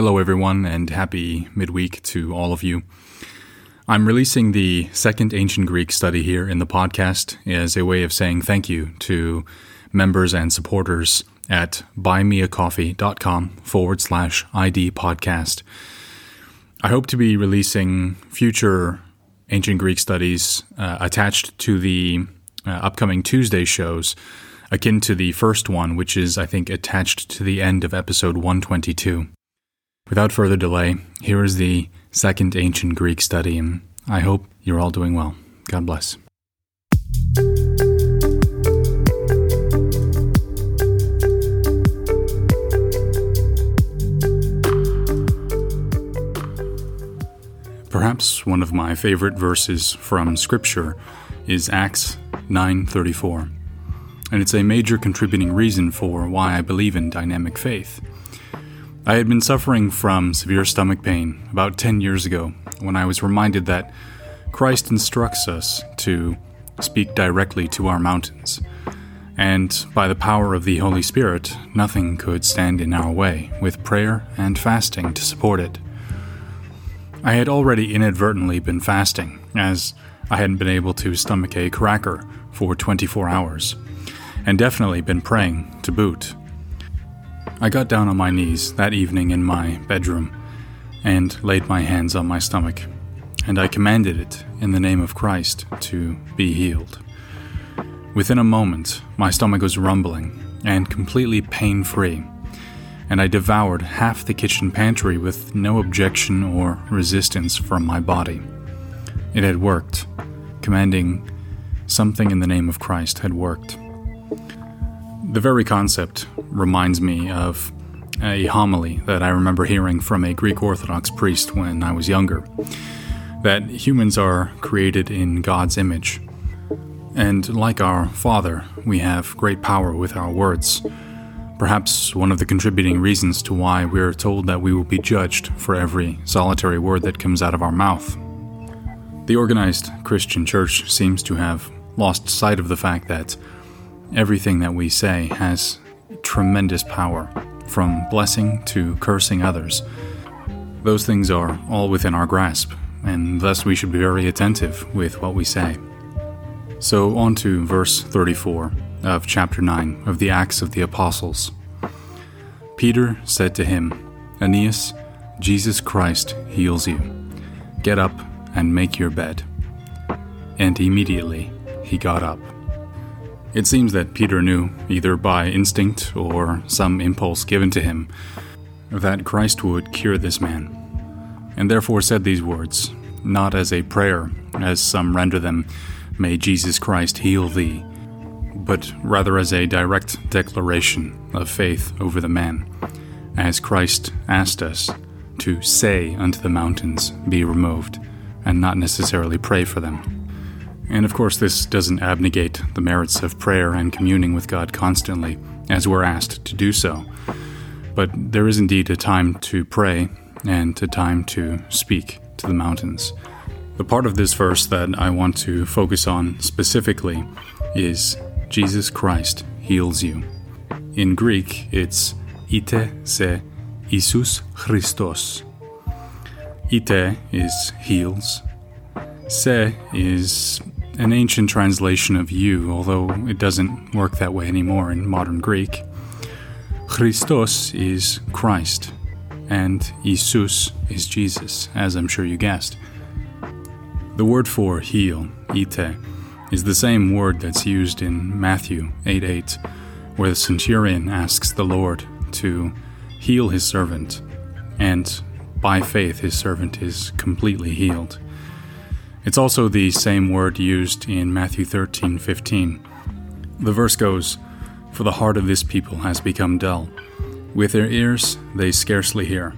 Hello, everyone, and happy midweek to all of you. I'm releasing the second ancient Greek study here in the podcast as a way of saying thank you to members and supporters at buymeacoffee.com forward slash ID podcast. I hope to be releasing future ancient Greek studies uh, attached to the uh, upcoming Tuesday shows, akin to the first one, which is, I think, attached to the end of episode 122. Without further delay, here is the second ancient Greek study, and I hope you're all doing well. God bless. Perhaps one of my favorite verses from scripture is Acts 9:34. And it's a major contributing reason for why I believe in dynamic faith. I had been suffering from severe stomach pain about 10 years ago when I was reminded that Christ instructs us to speak directly to our mountains. And by the power of the Holy Spirit, nothing could stand in our way, with prayer and fasting to support it. I had already inadvertently been fasting, as I hadn't been able to stomach a cracker for 24 hours, and definitely been praying to boot. I got down on my knees that evening in my bedroom and laid my hands on my stomach, and I commanded it in the name of Christ to be healed. Within a moment, my stomach was rumbling and completely pain free, and I devoured half the kitchen pantry with no objection or resistance from my body. It had worked. Commanding something in the name of Christ had worked. The very concept reminds me of a homily that I remember hearing from a Greek Orthodox priest when I was younger that humans are created in God's image. And like our Father, we have great power with our words. Perhaps one of the contributing reasons to why we're told that we will be judged for every solitary word that comes out of our mouth. The organized Christian church seems to have lost sight of the fact that Everything that we say has tremendous power, from blessing to cursing others. Those things are all within our grasp, and thus we should be very attentive with what we say. So, on to verse 34 of chapter 9 of the Acts of the Apostles. Peter said to him, Aeneas, Jesus Christ heals you. Get up and make your bed. And immediately he got up. It seems that Peter knew, either by instinct or some impulse given to him, that Christ would cure this man, and therefore said these words, not as a prayer, as some render them, May Jesus Christ heal thee, but rather as a direct declaration of faith over the man, as Christ asked us to say unto the mountains, Be removed, and not necessarily pray for them. And of course, this doesn't abnegate the merits of prayer and communing with God constantly, as we're asked to do so. But there is indeed a time to pray and a time to speak to the mountains. The part of this verse that I want to focus on specifically is Jesus Christ heals you. In Greek, it's ite se Isus Christos. Ite is heals. Se is an ancient translation of you, although it doesn't work that way anymore in modern Greek. Christos is Christ, and Isus is Jesus, as I'm sure you guessed. The word for heal, ite, is the same word that's used in Matthew 8 8, where the centurion asks the Lord to heal his servant, and by faith his servant is completely healed. It's also the same word used in Matthew 13:15. The verse goes, "For the heart of this people has become dull; with their ears they scarcely hear,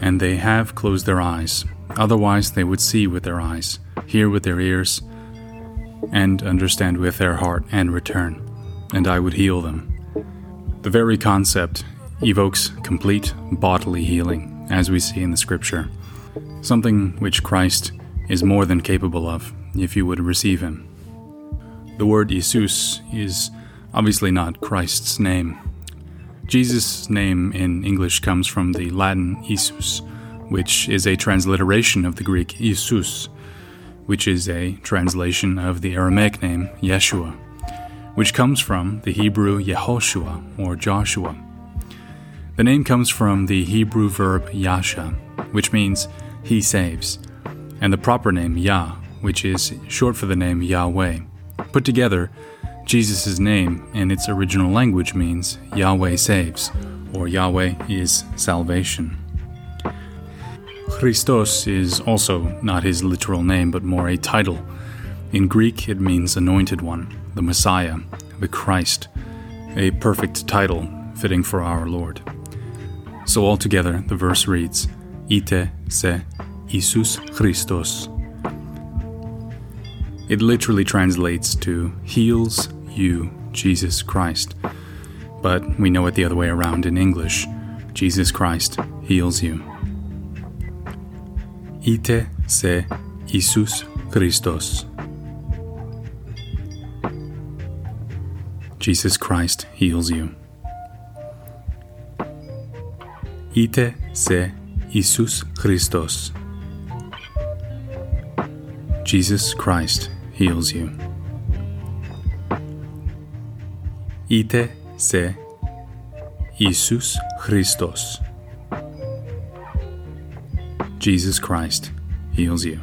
and they have closed their eyes; otherwise they would see with their eyes, hear with their ears, and understand with their heart and return, and I would heal them." The very concept evokes complete bodily healing, as we see in the scripture, something which Christ is more than capable of if you would receive him. The word Jesus is obviously not Christ's name. Jesus' name in English comes from the Latin Isus, which is a transliteration of the Greek Isus, which is a translation of the Aramaic name Yeshua, which comes from the Hebrew Yehoshua or Joshua. The name comes from the Hebrew verb yasha, which means he saves, and the proper name Yah, which is short for the name Yahweh. Put together, Jesus' name in its original language means Yahweh saves, or Yahweh is salvation. Christos is also not his literal name, but more a title. In Greek, it means anointed one, the Messiah, the Christ, a perfect title fitting for our Lord. So altogether, the verse reads, Ite se Isus Christos. It literally translates to heals you, Jesus Christ. But we know it the other way around in English. Jesus Christ heals you. Ite se Isus Christos. Jesus Christ heals you. Ite se Isus Christos. Jesus Christ heals you. Ite se Isus Christos. Jesus Christ heals you.